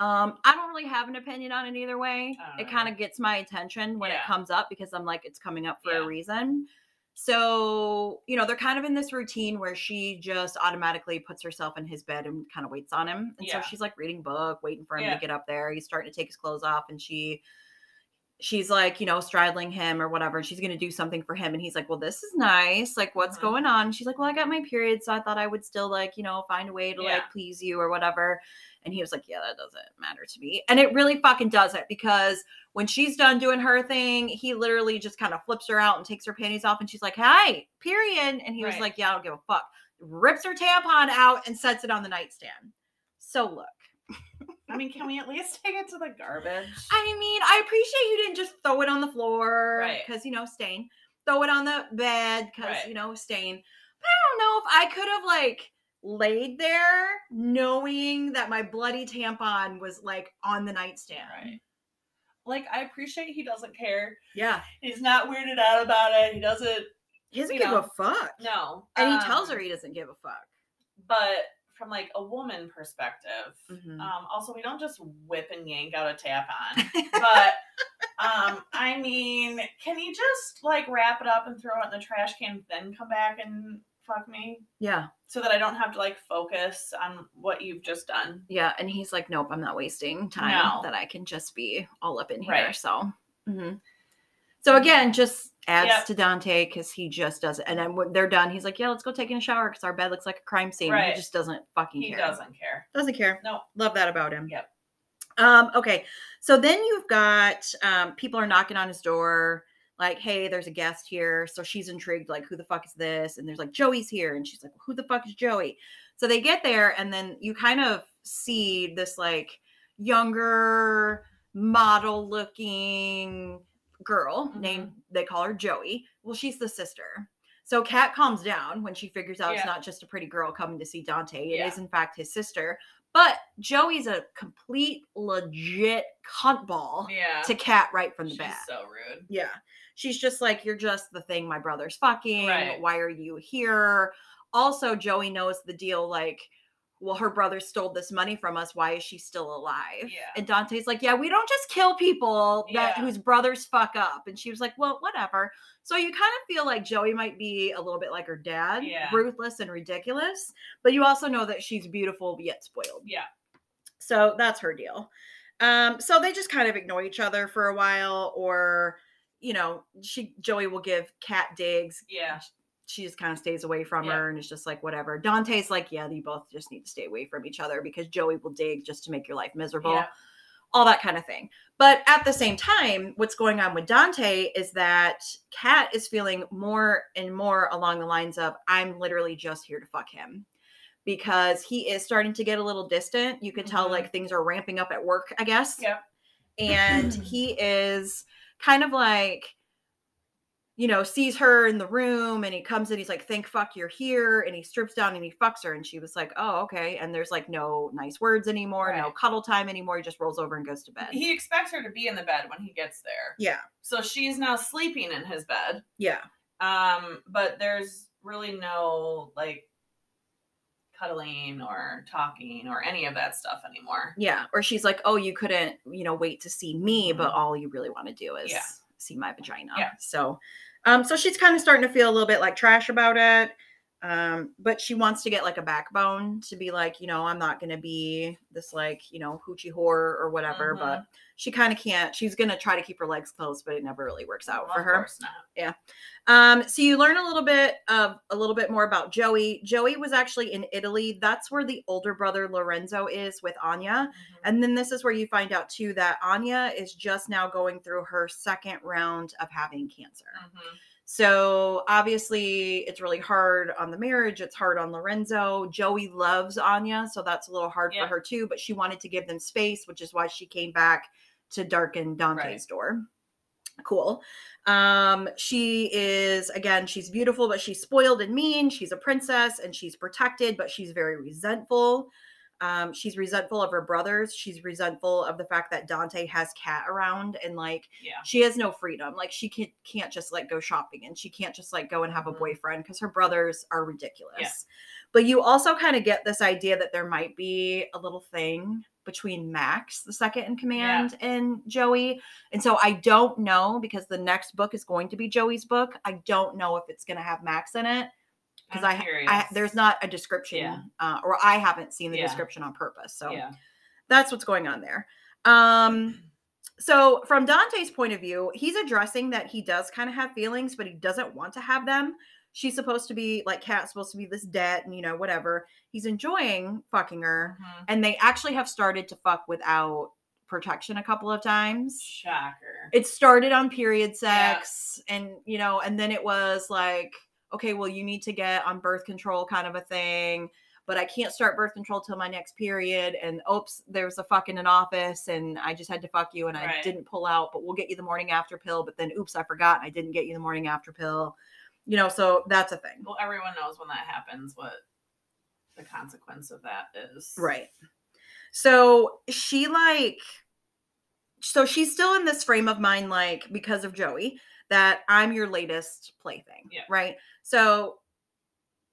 Um, I don't really have an opinion on it either way. It kind of gets my attention when it comes up because I'm like, it's coming up for a reason. So, you know, they're kind of in this routine where she just automatically puts herself in his bed and kind of waits on him. And Yeah. so she's like reading book, waiting for him Yeah. to get up there. He's starting to take his clothes off and she she's like, you know, straddling him or whatever. She's gonna do something for him. And he's like, Well, this is nice. Like, what's Mhm. going on? And she's like, Well, I got my period, so I thought I would still like, you know, find a way to Yeah. like please you or whatever. And he was like, Yeah, that doesn't matter to me. And it really fucking doesn't because when she's done doing her thing, he literally just kind of flips her out and takes her panties off. And she's like, Hi, period. And he was like, Yeah, I don't give a fuck. Rips her tampon out and sets it on the nightstand. So look, I mean, can we at least take it to the garbage? I mean, I appreciate you didn't just throw it on the floor Right. because you know stain. Throw it on the bed because Right. you know stain. But I don't know if I could have like laid there knowing that my bloody tampon was like on the nightstand. Right. Like, I appreciate he doesn't care. Yeah, He's not weirded out about it. He doesn't. he doesn't give know, a fuck. No. And he tells Um, her he doesn't give a fuck. But from like a woman perspective, Mhm. um, also we don't just whip and yank out a tap on. but um, I mean, can you just like wrap it up and throw it in the trash can, then come back and fuck me, Yeah, so that I don't have to like focus on what you've just done? yeah. And he's like, nope, I'm not wasting time. No. That I can just be all up in here. Right. So, mhm. so again, just adds Yep. to Dante because he just doesn't. And then when they're done, he's like, yeah, let's go take in a shower because our bed looks like a crime scene. Right. He just doesn't fucking He care. doesn't care. Doesn't care. No. Love that about him. Yep. Um, okay. So then you've got um, people are knocking on his door, like, hey, there's a guest here. So she's intrigued, like, who the fuck is this? And there's like, Joey's here. And she's like, who the fuck is Joey? So they get there, and then you kind of see this like younger model looking girl Mhm. named they call her Joey. Well, she's the sister. So Kat calms down when she figures out it's not just a pretty girl coming to see Dante. It is Yeah. in fact his sister. But Joey's a complete legit cunt ball Yeah. to Kat right from the She's bat. so rude. Yeah. She's just like, You're just the thing my brother's fucking. Right. Why are you here? Also, Joey knows the deal like, well, her brother stole this money from us. Why is she still alive? Yeah. And Dante's like, Yeah, we don't just kill people that Yeah. whose brothers fuck up. And she was like, Well, whatever. So you kind of feel like Joey might be a little bit like her dad, Yeah. ruthless and ridiculous, but you also know that she's beautiful yet spoiled. Yeah. So that's her deal. Um, so they just kind of ignore each other for a while, or you know, she Joey will give Kat digs. Yeah. She just kind of stays away from Yeah. her and it's just like whatever. Dante's like, yeah, you both just need to stay away from each other because Joey will dig just to make your life miserable, Yeah. all that kind of thing. But at the same time, what's going on with Dante is that Kat is feeling more and more along the lines of, I'm literally just here to fuck him because he is starting to get a little distant. You can tell Mhm. like things are ramping up at work, I guess. Yeah. And he is kind of like, you know, sees her in the room and he comes in, he's like, Thank fuck you're here. And he strips down and he fucks her. And she was like, Oh, okay. And there's like no nice words anymore, no cuddle time anymore. He just rolls over and goes to bed. He expects her to be in the bed when he gets there. yeah. So she's now sleeping in his bed. Yeah. Um, but there's really no like cuddling or talking or any of that stuff anymore. Yeah. Or she's like, Oh, you couldn't, you know, wait to see me, but all you really want to do is Yeah. See my vagina. Yeah. So um, so she's kind of starting to feel a little bit like trash about it. Um, but she wants to get like a backbone to be like, you know, I'm not gonna be this like, you know, hoochie whore or whatever, but Mhm. she kind of can't. She's gonna try to keep her legs closed, but it never really works out Well, for of her. course not. Um, so you learn a little bit of a little bit more about Joey. Joey was actually in Italy. That's where the older brother Lorenzo is with Anya. Mhm. And then this is where you find out too that Anya is just now going through her second round of having cancer. Mhm. So obviously it's really hard on the marriage. It's hard on Lorenzo. Joey loves Anya, so that's a little hard Yeah. for her too, but she wanted to give them space, which is why she came back to darken Dante's Right. door. Cool. Um, she is again, she's beautiful, but she's spoiled and mean. She's a princess and she's protected, but she's very resentful. Um, she's resentful of her brothers. She's resentful of the fact that Dante has Kat around and like Yeah. she has no freedom. Like she can't can't just like go shopping and she can't just like go and have a Mhm. boyfriend because her brothers are ridiculous. But you also kind of get this idea that there might be a little thing between Max, the second in command, and Joey. And so I don't know because the next book is going to be Joey's book. I don't know if it's going to have Max in it because I'm I, there's not a description Yeah. uh, or I haven't seen the Yeah. description on purpose. So yeah. that's what's going on there. Um, so from Dante's point of view, he's addressing that he does kind of have feelings, but he doesn't want to have them. She's supposed to be like Kat's supposed to be this debt and you know whatever. He's enjoying fucking her, Mhm. and they actually have started to fuck without protection a couple of times. Shocker. It started on period sex, and you know, and then it was like, okay, well, you need to get on birth control, kind of a thing. but I can't start birth control till my next period. And oops, there's a fuck in an office and I just had to fuck you and I Right. didn't pull out, but we'll get you the morning after pill. But then oops, I forgot I didn't get you the morning after pill. You know, so that's a thing. Well, everyone knows when that happens what the consequence of that is. Right. So she like so she's still in this frame of mind like because of Joey that I'm your latest plaything. Yeah. Right? So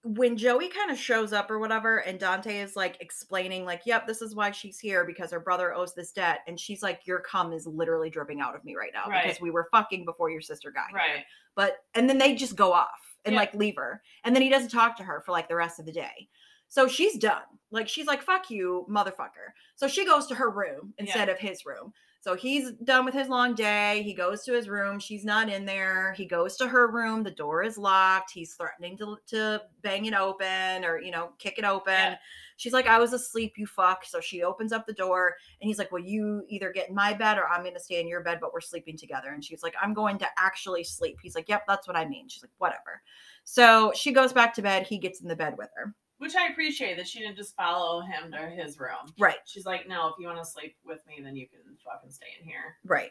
when Joey kind of shows up or whatever and Dante is like explaining like yep this is why she's here because her brother owes this debt and she's like your cum is literally dripping out of me right now Right. because we were fucking before your sister got here Right. but and then they just go off and Yeah. like leave her and then he doesn't talk to her for like the rest of the day so she's done like she's like fuck you motherfucker so she goes to her room instead of his room so he's done with his long day he goes to his room she's not in there he goes to her room the door is locked he's threatening to, to bang it open or you know kick it open Yeah. she's like i was asleep you fuck so she opens up the door and he's like, Well, you either get in my bed or I'm going to stay in your bed, but we're sleeping together. And she's like, I'm going to actually sleep. He's like, Yep, that's what I mean. She's like, Whatever. So she goes back to bed. He gets in the bed with her. Which I appreciate that she didn't just follow him to his room. Right. She's like, no, if you want to sleep with me, then you can fucking stay in here. Right.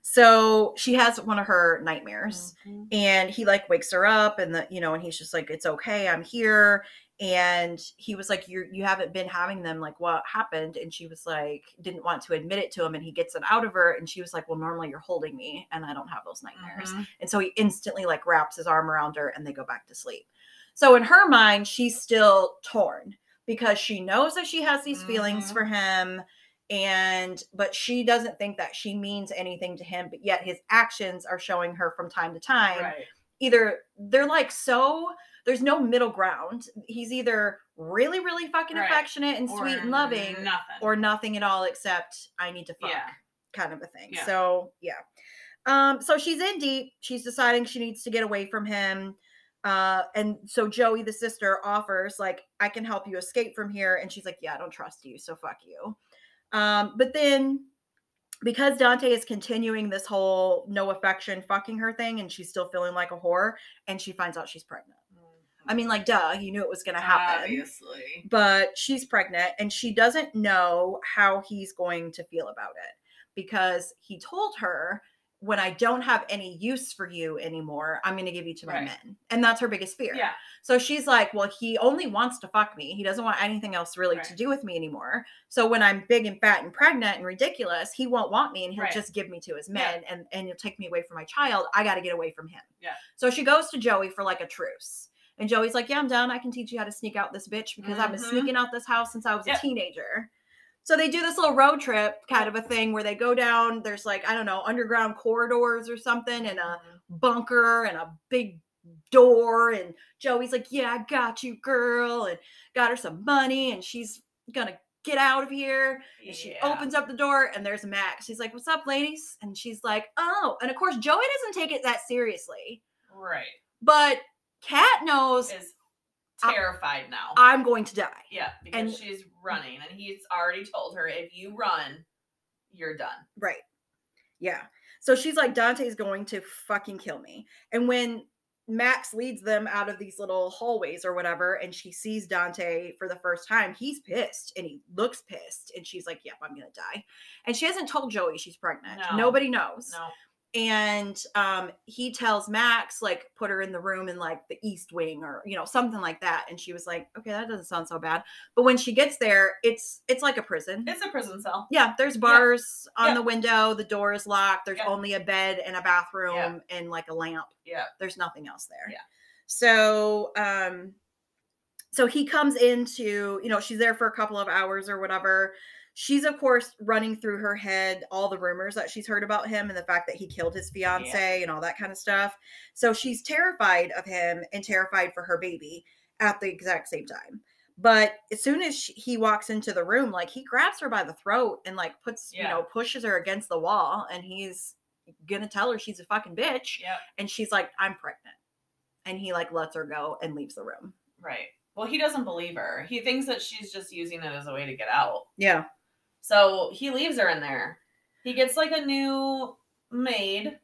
So she has one of her nightmares. and he like wakes her up and the you know and he's just like it's okay i'm here and he was like you you haven't been having them like what happened and she was like didn't want to admit it to him and he gets it out of her and she was like well normally you're holding me and i don't have those nightmares Mhm. and so he instantly like wraps his arm around her and they go back to sleep so in her mind she's still torn because she knows that she has these feelings Mhm. for him and but she doesn't think that she means anything to him but yet his actions are showing her from time to time Right. either they're like so there's no middle ground he's either really really fucking Right. affectionate and sweet and loving Nothing. or nothing at all except i need to fuck Yeah. kind of a thing Yeah. so yeah um so she's in deep she's deciding she needs to get away from him uh and so joey the sister offers like i can help you escape from here and she's like yeah i don't trust you so fuck you um but then because Dante is continuing this whole no affection fucking her thing and she's still feeling like a whore and she finds out she's pregnant. I mean like duh, you knew it was going to happen. Obviously. But she's pregnant and she doesn't know how he's going to feel about it because he told her when I don't have any use for you anymore, I'm going to give you to my Right. men. And that's her biggest fear. Yeah. So she's like, well, he only wants to fuck me. He doesn't want anything else really to do with me anymore. So when I'm big and fat and pregnant and ridiculous, he won't want me and he'll Right. just give me to his Yeah. men and, and he'll take me away from my child. I got to get away from him. Yeah. So she goes to Joey for like a truce. And Joey's like, yeah, I'm done. I can teach you how to sneak out this bitch because I've been Mhm. sneaking out this house since I was Yep. a teenager. So they do this little road trip kind of a thing where they go down, there's like, I don't know, underground corridors or something and a Mhm. bunker and a big door and Joey's like, "Yeah, I got you, girl," and got her some money and she's gonna get out of here. And she Yeah. opens up the door and there's Max. She's like, "What's up, ladies?" And she's like, "Oh." And of course, Joey doesn't take it that seriously, Right. but Kat knows Is I- terrified now. I'm going to die. yeah, because and- she's running, and he's already told her if you run, you're done. Right. Yeah. So she's like, Dante's going to fucking kill me. And when Max leads them out of these little hallways or whatever, and she sees Dante for the first time, he's pissed and he looks pissed. And she's like, Yep, I'm going to die. And she hasn't told Joey she's pregnant. No. Nobody knows. No. And um, he tells Max, like, put her in the room in like the east wing or, you know, something like that. And she was like, Okay, that doesn't sound so bad. But when she gets there, it's it's like a prison. It's a prison cell. Yeah, there's bars on Yeah. the window. The door is locked. There's Yeah. only a bed and a bathroom and like a lamp. Yeah. There's nothing else there. Yeah. So, um, so he comes into, you know, she's there for a couple of hours or whatever. She's of course running through her head all the rumors that she's heard about him and the fact that he killed his fiance and all that kind of stuff. So she's terrified of him and terrified for her baby at the exact same time. But as soon as she, he walks into the room, like he grabs her by the throat and like puts, you know, pushes her against the wall, and he's gonna tell her she's a fucking bitch. Yep. And she's like, I'm pregnant. And he like lets her go and leaves the room. Right. Well, he doesn't believe her. He thinks that she's just using it as a way to get out. Yeah. So he leaves her in there. He gets like a new maid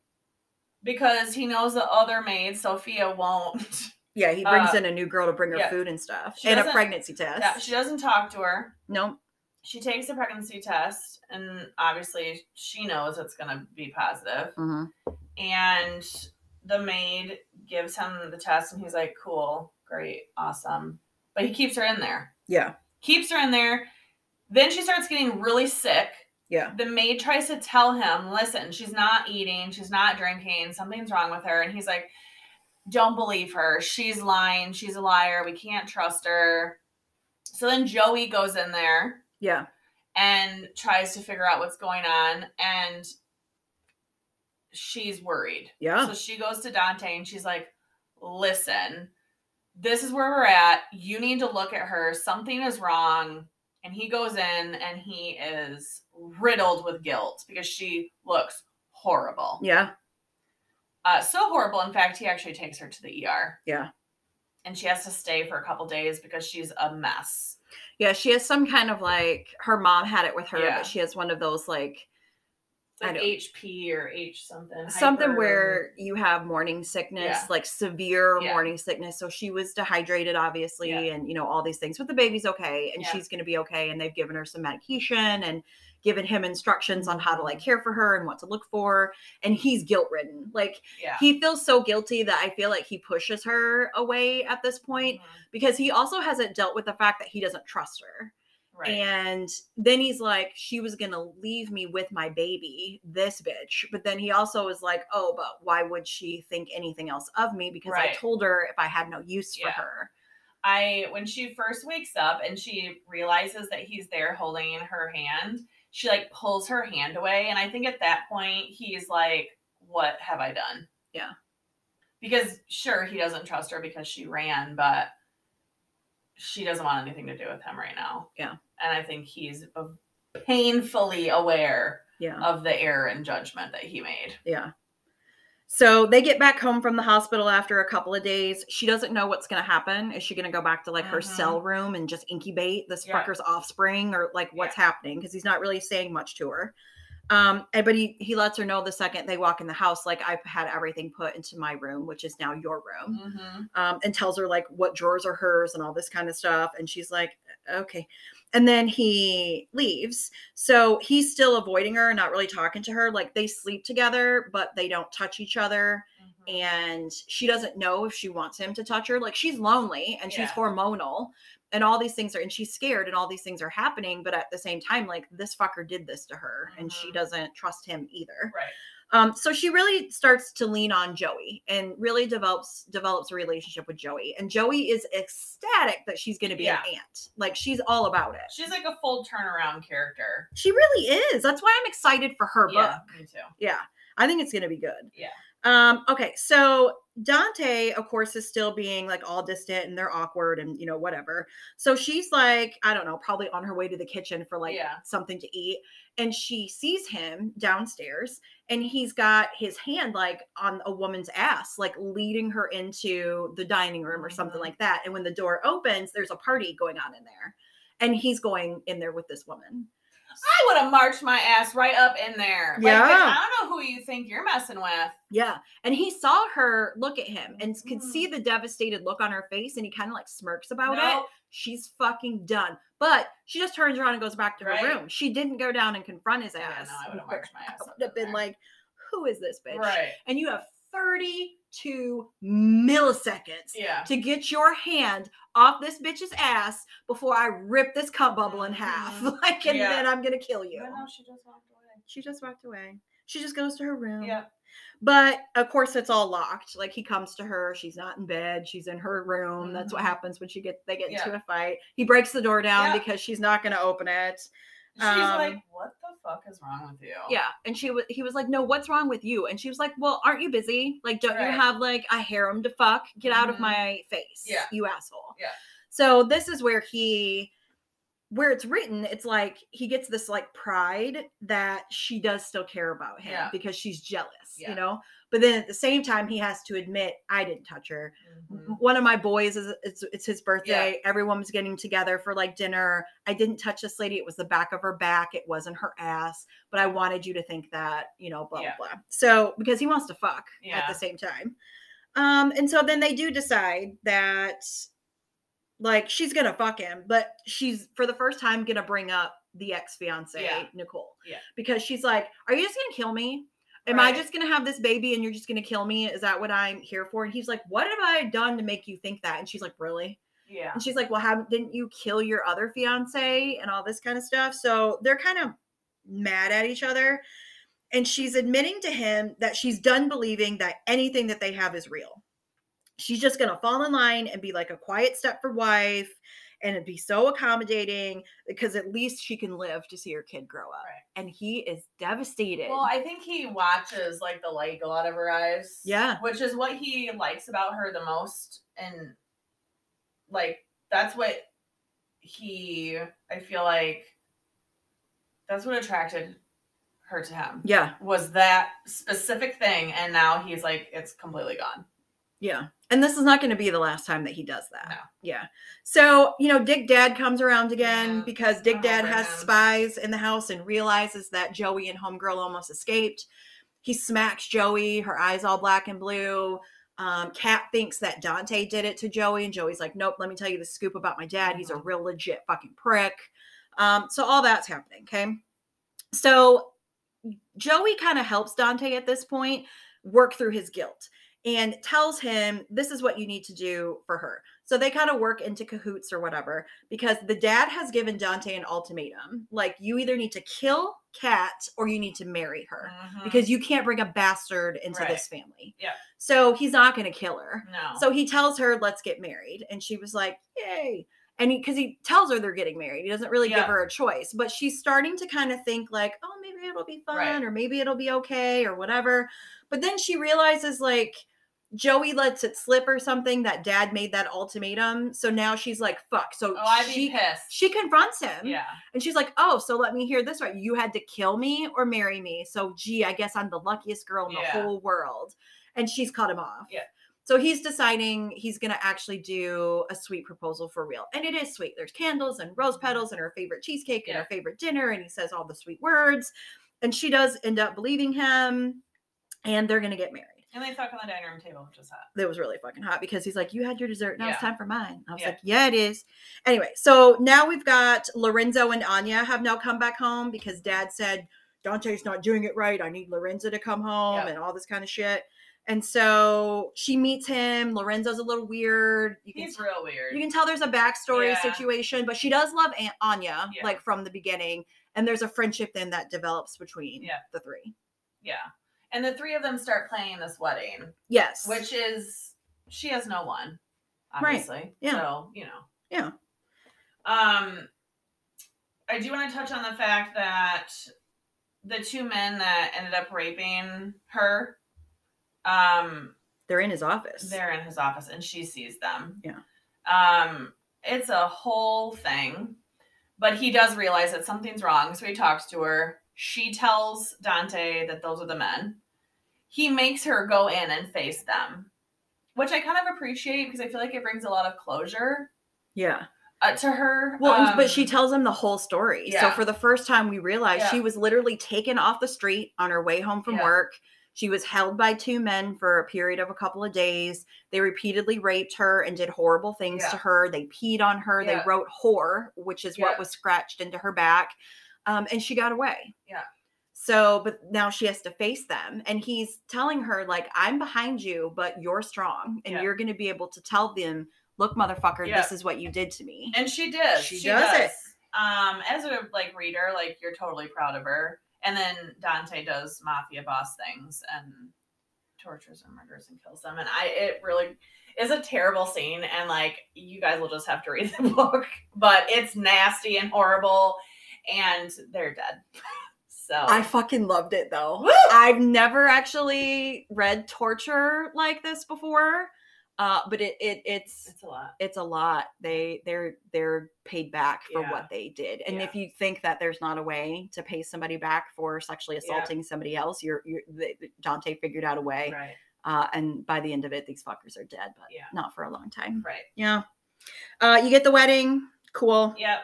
because he knows the other maid, Sophia, won't Yeah, he brings Uh, in a new girl to bring her yeah. food and stuff, She and a pregnancy test. Yeah, she doesn't talk to her. Nope. She takes a pregnancy test, and obviously she knows it's going to be positive. hmm And the maid gives him the test, and he's like, "Cool, great, awesome." But he keeps her in there. yeah, Keeps her in there. Then she starts getting really sick. yeah, the maid tries to tell him, listen, she's not eating, she's not drinking, something's wrong with her. And he's like, don't believe her. She's lying. She's a liar. We can't trust her. So then Joey goes in there yeah, and tries to figure out what's going on. And she's worried. yeah, So she goes to Dante and she's like, listen, this is where we're at. You need to look at her. Something is wrong. And he goes in and he is riddled with guilt because she looks horrible. yeah, Uh, so horrible. In fact, he actually takes her to the ER. Yeah. And she has to stay for a couple days because she's a mess. yeah. She has some kind of like her mom had it with her, Yeah. but she has one of those like like. HP or H something. something hyper- where you have morning sickness, Yeah. like severe Yeah. morning sickness. So she was dehydrated, obviously, Yeah. and you know, all these things. But the baby's okay and she's gonna be okay. And they've given her some medication and given him instructions on how to like care for her and what to look for. And he's guilt ridden. Like he feels so guilty that I feel like he pushes her away at this point Mhm. because he also hasn't dealt with the fact that he doesn't trust her. Right. And then he's like, she was gonna leave me with my baby, this bitch. But then he also was like, oh, but why would she think anything else of me? Because I told her if I had no use for her. I when she first wakes up and she realizes that he's there holding her hand, she like pulls her hand away and I think at that point he's like what have I done? Yeah. Because sure he doesn't trust her because she ran, but she doesn't want anything to do with him right now. Yeah. And I think he's painfully aware Yeah. of the error in judgment that he made. Yeah. So they get back home from the hospital after a couple of days. She doesn't know what's going to happen. Is she going to go back to like her Mhm. cell room and just incubate this Yeah. fucker's offspring or like what's happening? Because he's not really saying much to her. Um, and, but he, he lets her know the second they walk in the house, like I've had everything put into my room, which is now your room Mm-hmm. um, and tells her like what drawers are hers and all this kind of stuff. And she's like, okay. And then he leaves. So he's still avoiding her, not really talking to her. Like they sleep together, but they don't touch each other. Mm-hmm. And she doesn't know if she wants him to touch her. Like she's lonely and she's hormonal and all these things are, and she's scared and all these things are happening. But at the same time, like this fucker did this to her and she Mhm. doesn't trust him either. Right. Um, so she really starts to lean on Joey and really develops develops a relationship with Joey. And Joey is ecstatic that she's going to be Yeah. an aunt. Like she's all about it. She's like a full turnaround character. She really is. That's why I'm excited for her Yeah, book. me too. Yeah, I think it's going to be good. Yeah. Um, okay, so Dante, of course, is still being like all distant and they're awkward and you know, whatever. So she's like, I don't know, probably on her way to the kitchen for like Yeah. something to eat. And she sees him downstairs and he's got his hand like on a woman's ass, like leading her into the dining room or something Mhm. like that. And when the door opens, there's a party going on in there. And he's going in there with this woman. I would have marched my ass right up in there. Like, Yeah. I don't know who you think you're messing with. Yeah. And he saw her look at him and could Mhm. see the devastated look on her face and he kind of like smirks about it. She's fucking done. But she just turns around and goes back to her Right. room. She didn't go down and confront his Yeah, ass. no, I would have marched my ass I would have been there. like, who is this bitch? Right. And you have 32 milliseconds Yeah. to get your hand off this bitch's ass before I rip this cup bubble in half. Mhm. Like, and Yeah. then I'm gonna kill you. No, she just walked away. She just walked away. She just goes to her room. Yeah. But of course, it's all locked. Like he comes to her, she's not in bed, she's in her room. That's what Mhm. happens when she get they get into a fight. He breaks the door down Yeah. because she's not going to open it. She's Um, like, what the fuck is wrong with you? Yeah, and she was he was like, "No, what's wrong with you?" And she was like, "Well, aren't you busy? Like, don't you have like a harem to fuck? Get out of Mhm. my face, Yeah. you asshole." Yeah. So this is where he where it's written, it's like he gets this like pride that she does still care about him Yeah. because she's jealous, Yeah. you know. But then at the same time, he has to admit, I didn't touch her. Mhm. One of my boys is it's it's his birthday. Everyone was getting together for like dinner. I didn't touch this lady. It was the back of her back. It wasn't her ass. But I wanted you to think that, you know, blah Yeah. blah blah. So because he wants to fuck at the same time. Um, and so then they do decide that like she's gonna fuck him, but she's for the first time gonna bring up the ex fiance Yeah. Nicole. Yeah. Because she's like, Are you just gonna kill me? Am I just gonna have this baby and you're just gonna kill me? Is that what I'm here for? And he's like, What have I done to make you think that? And she's like, Really? Yeah. And she's like, Well, how didn't you kill your other fiance and all this kind of stuff? So they're kind of mad at each other. And she's admitting to him that she's done believing that anything that they have is real. She's just gonna fall in line and be like a quiet Stepford wife and it'd be so accommodating because at least she can live to see her kid grow up. Right. And he is devastated. Well, I think he watches like the light go out of her eyes. Yeah. Which is what he likes about her the most. And like that's what he I feel like that's what attracted her to him. yeah. Was that specific thing and now he's like it's completely gone. Yeah. And this is not going to be the last time that he does that. No. Yeah. So, you know, Dick Dad comes around again Yeah. because Dick Oh, Dad has him. spies in the house and realizes that Joey and Homegirl almost escaped. He smacks Joey, her eyes all black and blue. Um, Kat thinks that Dante did it to Joey, and Joey's like, Nope, let me tell you the scoop about my dad. He's a Mhm. real legit fucking prick. Um, so all that's happening, okay? So Joey kind of helps Dante at this point work through his guilt and tells him this is what you need to do for her. So they kind of work into cahoots or whatever because the dad has given Dante an ultimatum like you either need to kill Kat or you need to marry her Mhm. because you can't bring a bastard into Right. this family. Yeah. So he's not going to kill her. no. So he tells her, let's get married. And she was like, yay. And he, because he tells her they're getting married, he doesn't really give her a choice, but she's starting to kind of think, like, oh, maybe it'll be fun Right. or maybe it'll be okay or whatever. But then she realizes, like, Joey lets it slip or something that dad made that ultimatum. So now she's like, fuck. So oh, I'd she, pissed. she confronts him. yeah. And she's like, oh, so let me hear this right. You had to kill me or marry me. So, gee, I guess I'm the luckiest girl in the Yeah. whole world. And she's cut him off. Yeah. So he's deciding he's going to actually do a sweet proposal for real. And it is sweet. There's candles and rose petals and her favorite cheesecake and Mm-hmm. Her favorite dinner. And he says all the sweet words. And she does end up believing him. And they're going to get married. And they fuck on the dining room table, which is hot. That was really fucking hot because he's like, You had your dessert. Now it's time for mine. I was Yeah. like, Yeah, it is. Anyway, so now we've got Lorenzo and Anya have now come back home because dad said, Dante's not doing it right. I need Lorenzo to come home Yep. and all this kind of shit. And so she meets him. Lorenzo's a little weird. You can He's real weird. you can tell there's a backstory Yeah. situation, but she does love Aunt Anya, Yeah. like from the beginning. And there's a friendship then that develops between Yeah. the three. yeah. And the three of them start planning this wedding, Yes. which is she has no one, Right. obviously. Yeah. So, you know. Yeah. Um I do want to touch on the fact that the two men that ended up raping her, um, they're in his office. they're in his office and she sees them. Yeah. Um, it's a whole thing. But he does realize that something's wrong, so he talks to her. She tells Dante that those are the men. He makes her go in and face them, which I kind of appreciate because I feel like it brings a lot of closure yeah. uh, to her. Well, and- but Um, she tells him the whole story. Yeah. So for the first time, we realized Yeah. she was literally taken off the street on her way home from Yeah. work. She was held by two men for a period of a couple of days. They repeatedly raped her and did horrible things to her. They peed on her. They wrote whore, which is what was scratched into her back. Um, and she got away. Yeah. So, but now she has to face them. And he's telling her, like, I'm behind you, but you're strong. And Yeah. you're going to be able to tell them, look, motherfucker, Yeah. this is what you did to me. And she did. She does it. Um, as a like reader, like you're totally proud of her. And then Dante does mafia boss things and tortures and murders and kills them. And I it really is a terrible scene. And like you guys will just have to read the book. But it's nasty and horrible. And they're dead. so I fucking loved it though. Woo! I've never actually read torture like this before. Uh, but it, it it's it's a lot. it's a lot. They they're they're paid back for Yeah. what they did. And Yeah. if you think that there's not a way to pay somebody back for sexually Yeah. assaulting somebody else, you're you're Dante figured out a way. Right. Uh, and by the end of it, these fuckers are dead, but Yeah. not for a long time. Right. Yeah. Uh, you get the wedding. Cool. Yep.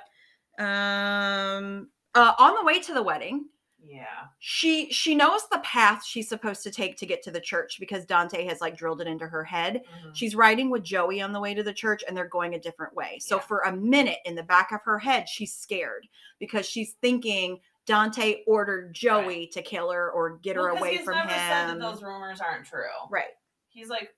Um, uh, on the way to the wedding, Yeah. She she knows the path she's supposed to take to get to the church because Dante has like drilled it into her head. Mhm. She's riding with Joey on the way to the church and they're going a different way. So Yeah. for a minute in the back of her head, she's scared because she's thinking Dante ordered Joey to kill her or get her away he's from never said that him. those rumors aren't true. Right. He's like,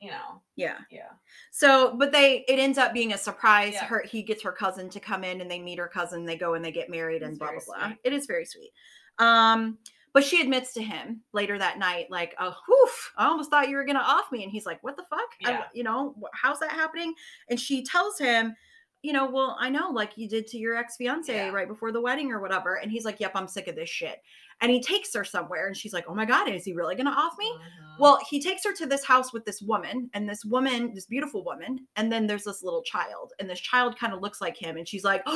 you know, Yeah. yeah. So, but they it ends up being a surprise. Yeah. Her he gets her cousin to come in and they meet her cousin, they go and they get married and blah blah blah. sweet. It is very sweet. Um but she admits to him later that night, like, oh, whew, I almost thought you were gonna off me. And he's like, What the fuck? I- you know, how's that happening? And she tells him, you know, well, I know, like you did to your ex fiance Yeah. right before the wedding or whatever. And he's like, Yep, I'm sick of this shit. And he takes her somewhere, and she's like, Oh my god, is he really gonna off me? Mhm. Well, he takes her to this house with this woman, and this woman, this beautiful woman, and then there's this little child, and this child kind of looks like him, and she's like,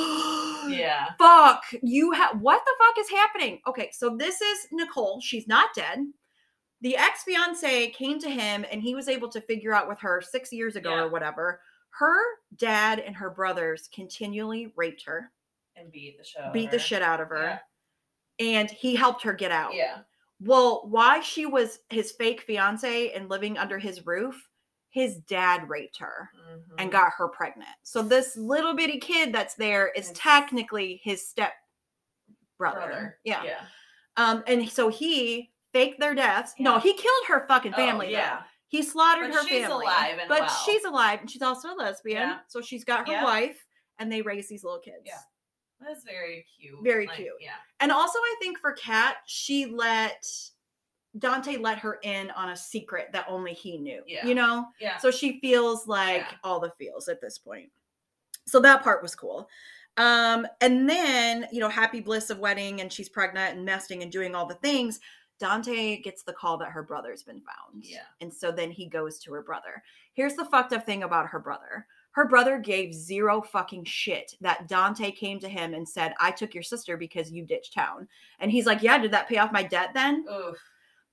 yeah. fuck, you have what the fuck is happening?" Okay, so this is Nicole. She's not dead. The ex fiance came to him, and he was able to figure out with her six years ago Yeah. or whatever. Her dad and her brothers continually raped her, And beat the shit. out of beat the her. shit out of her, Yeah. and he helped her get out. Yeah. Well, why she was his fake fiance and living under his roof, his dad raped her and Mhm. got her pregnant. So this little bitty kid that's there is technically his step brother. brother. Yeah. Yeah. Um, and so he faked their deaths. No, he killed her fucking Oh, family. though. He slaughtered But her she's family. alive but well. she's alive and she's also a lesbian. Yeah. So she's got her Yeah. wife and they raise these little kids. Yeah. That's very cute. Very Like, cute. Yeah. And also, I think for Kat, she let Dante let her in on a secret that only he knew. Yeah. You know? Yeah. So she feels like Yeah. all the feels at this point. So that part was cool. Um, and then, you know, happy bliss of wedding and she's pregnant and nesting and doing all the things. Dante gets the call that her brother's been found. Yeah. And so then he goes to her brother. Here's the fucked up thing about her brother. Her brother gave zero fucking shit that Dante came to him and said, I took your sister because you ditched town. And he's like, Yeah, did that pay off my debt then? Oof.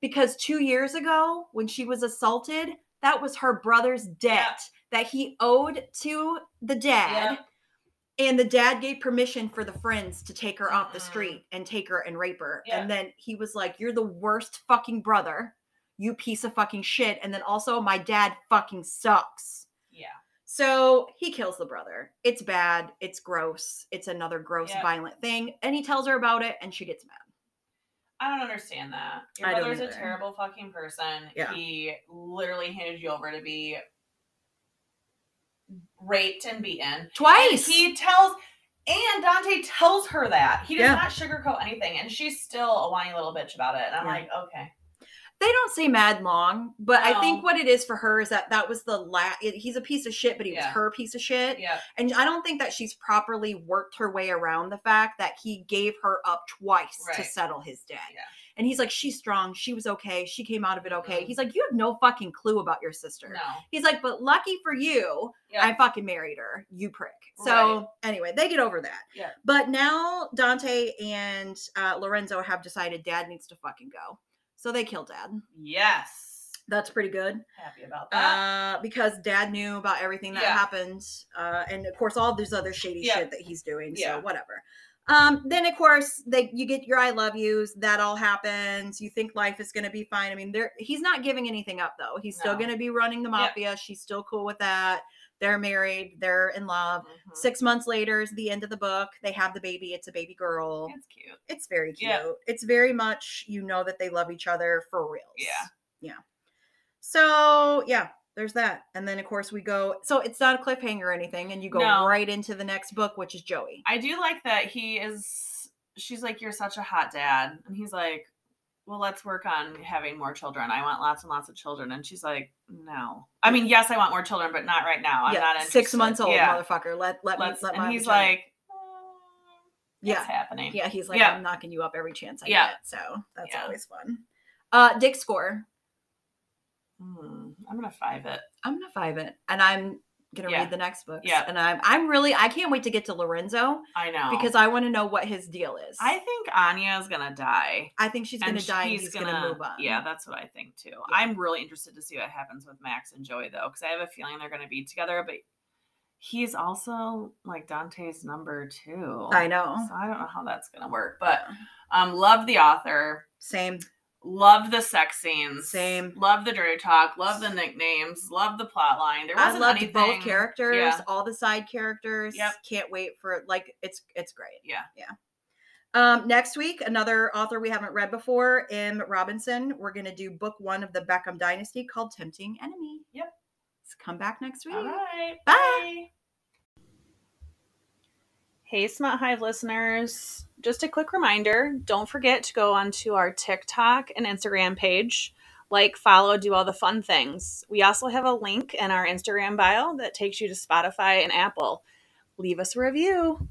because two years ago when she was assaulted that was her brother's debt that he owed to the dad Yep. And the dad gave permission for the friends to take her off the mm-hmm. street and take her and rape her Yeah. and then he was like you're the worst fucking brother you piece of fucking shit and then also my dad fucking sucks Yeah. so he kills the brother it's bad it's gross it's another gross Yep. violent thing and he tells her about it and she gets mad I don't understand that. Your I brother's a terrible fucking person. Yeah. He literally handed you over to be raped and beaten. And twice he tells, and Dante tells her that. He does Yeah. not sugarcoat anything. And she's still a whiny little bitch about it. And I'm Yeah. like, okay. they don't say mad long, but I think what it is for her is that that was the last. He's a piece of shit, but he was her piece of shit, Yeah. and I don't think that she's properly worked her way around the fact that he gave her up twice to settle his debt. Yeah. And he's like, she's strong. She was okay. She came out of it okay. Mhm. He's like, you have no fucking clue about your sister. No. He's like, but lucky for you, Yeah. I fucking married her. You prick. So Right. anyway, they get over that. Yeah. But now Dante and uh, Lorenzo have decided dad needs to fucking go. So they kill dad. yes. That's pretty good. Happy about that. Uh, because dad knew about everything that Yeah. happened. Uh, and of course all this other shady Yeah. shit that he's doing. Yeah. So whatever. Um, then of course they you get your I love yous, that all happens. You think life is gonna be fine. I mean, there he's not giving anything up though. He's still gonna be running the Yeah. mafia. She's still cool with that. They're married, they're in love. Mhm. Six months later is the end of the book. They have the baby. It's a baby girl. It's cute. It's very cute. Yeah. It's very much you know that they love each other for real. Yeah. Yeah. So yeah, there's that. And then of course we go so it's not a cliffhanger or anything, and you go No. right into the next book, which is Joey. I do like that he is. She's like, "You're such a hot dad," and he's like, "Well, let's work on having more children. I want lots and lots of children." And she's like, "No, I mean, yes, I want more children, but not right now. I'm yeah, not interested." six months old, Yeah, motherfucker. Let let let's. me let and my he's vagina- like, Yeah. "It's happening." Yeah, he's like, Yeah. I'm knocking you up every chance I Yeah. get. So that's Yeah. always fun. Uh Dick score. Hmm, I'm gonna five it. I'm gonna five it. And I'm gonna Yeah. read the next book. Yeah. And I'm I'm really I can't wait to get to Lorenzo I know because I want to know what his deal is. I think Anya is gonna die. I think she's gonna die and he's he's gonna, move on. Yeah, that's what I think too. I'm really interested to see what happens with Max and Joey though, because I have a feeling they're gonna be together. But He's also like Dante's number two. I know. So I don't know how that's gonna work, but um, love the author. Same. Love the sex scenes. Same. Love the dirty talk. Love the nicknames. Love the plot line. There wasn't I loved anything. both characters, Yeah. all the side characters. Yep. Can't wait for like it's it's great. Yeah. Yeah. Um, next week, another author we haven't read before, M. Robinson. We're gonna do book one of the Beckham Dynasty called Tempting Enemy. Yep. Let's come back next week. All right. Bye. Hey, Smut Hive listeners just a quick reminder don't forget to go onto our TikTok and Instagram page. Like, follow, do all the fun things. We also have a link in our Instagram bio that takes you to Spotify and Apple. Leave us a review.